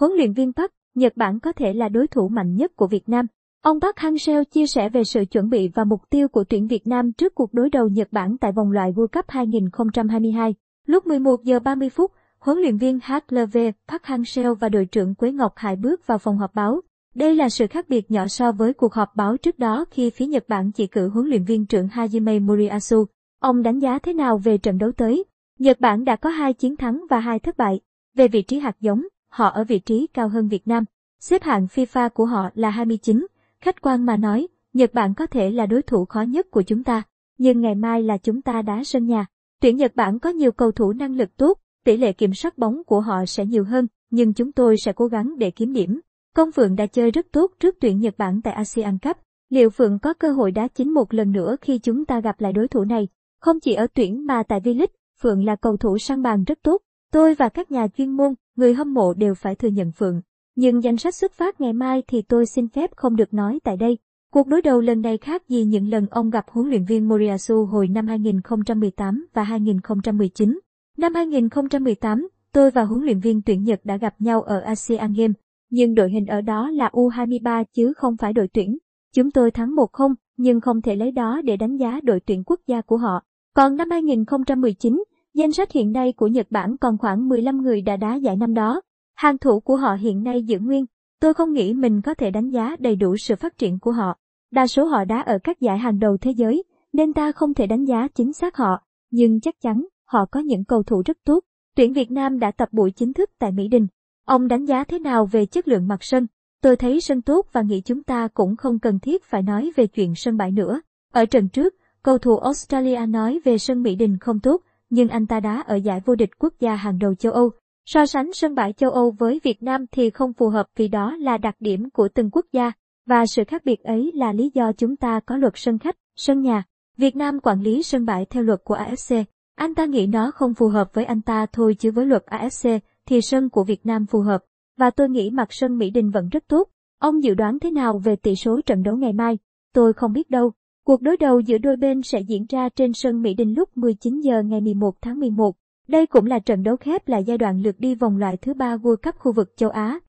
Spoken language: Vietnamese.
Huấn luyện viên Park, Nhật Bản có thể là đối thủ mạnh nhất của Việt Nam. Ông Park Hang-seo chia sẻ về sự chuẩn bị và mục tiêu của tuyển Việt Nam trước cuộc đối đầu Nhật Bản tại vòng loại World Cup 2022. Lúc 11 giờ 30 phút, huấn luyện viên HLV Park Hang-seo và đội trưởng Quế Ngọc Hải bước vào phòng họp báo. Đây là sự khác biệt nhỏ so với cuộc họp báo trước đó khi phía Nhật Bản chỉ cử huấn luyện viên trưởng Hajime Moriyasu. Ông đánh giá thế nào về trận đấu tới? Nhật Bản đã có hai chiến thắng và hai thất bại. Về vị trí hạt giống, họ ở vị trí cao hơn Việt Nam. Xếp hạng FIFA của họ là 29. Khách quan mà nói, Nhật Bản có thể là đối thủ khó nhất của chúng ta. Nhưng ngày mai là chúng ta đá sân nhà. Tuyển Nhật Bản có nhiều cầu thủ năng lực tốt, tỷ lệ kiểm soát bóng của họ sẽ nhiều hơn, nhưng chúng tôi sẽ cố gắng để kiếm điểm. Công Phượng đã chơi rất tốt trước tuyển Nhật Bản tại ASEAN Cup. Liệu Phượng có cơ hội đá chính một lần nữa khi chúng ta gặp lại đối thủ này? Không chỉ ở tuyển mà tại V-League, Phượng là cầu thủ sang bàn rất tốt. Tôi và các nhà chuyên môn, người hâm mộ đều phải thừa nhận Phượng. Nhưng danh sách xuất phát ngày mai thì tôi xin phép không được nói tại đây. Cuộc đối đầu lần này khác gì những lần ông gặp huấn luyện viên Moriyasu hồi năm 2018 và 2019. Năm 2018, tôi và huấn luyện viên tuyển Nhật đã gặp nhau ở ASEAN Games, nhưng đội hình ở đó là U23 chứ không phải đội tuyển. Chúng tôi thắng 1-0, nhưng không thể lấy đó để đánh giá đội tuyển quốc gia của họ. Còn năm 2019, danh sách hiện nay của Nhật Bản còn khoảng 15 người đã đá giải năm đó. Hàng thủ của họ hiện nay giữ nguyên. Tôi không nghĩ mình có thể đánh giá đầy đủ sự phát triển của họ. Đa số họ đá ở các giải hàng đầu thế giới, nên ta không thể đánh giá chính xác họ. Nhưng chắc chắn, họ có những cầu thủ rất tốt. Tuyển Việt Nam đã tập buổi chính thức tại Mỹ Đình. Ông đánh giá thế nào về chất lượng mặt sân? Tôi thấy sân tốt và nghĩ chúng ta cũng không cần thiết phải nói về chuyện sân bãi nữa. Ở trận trước, cầu thủ Australia nói về sân Mỹ Đình không tốt, nhưng anh ta đá ở giải vô địch quốc gia hàng đầu châu Âu. So sánh sân bãi châu Âu với Việt Nam thì không phù hợp vì đó là đặc điểm của từng quốc gia, và sự khác biệt ấy là lý do chúng ta có luật sân khách, sân nhà. Việt Nam quản lý sân bãi theo luật của AFC. Anh ta nghĩ nó không phù hợp với anh ta thôi chứ với luật AFC thì sân của Việt Nam phù hợp. Và tôi nghĩ mặt sân Mỹ Đình vẫn rất tốt. Ông dự đoán thế nào về tỷ số trận đấu ngày mai? Tôi không biết đâu. Cuộc đối đầu giữa đôi bên sẽ diễn ra trên sân Mỹ Đình lúc 19 giờ ngày 11 tháng 11. Đây cũng là trận đấu khép lại giai đoạn lượt đi vòng loại thứ ba World Cup khu vực châu Á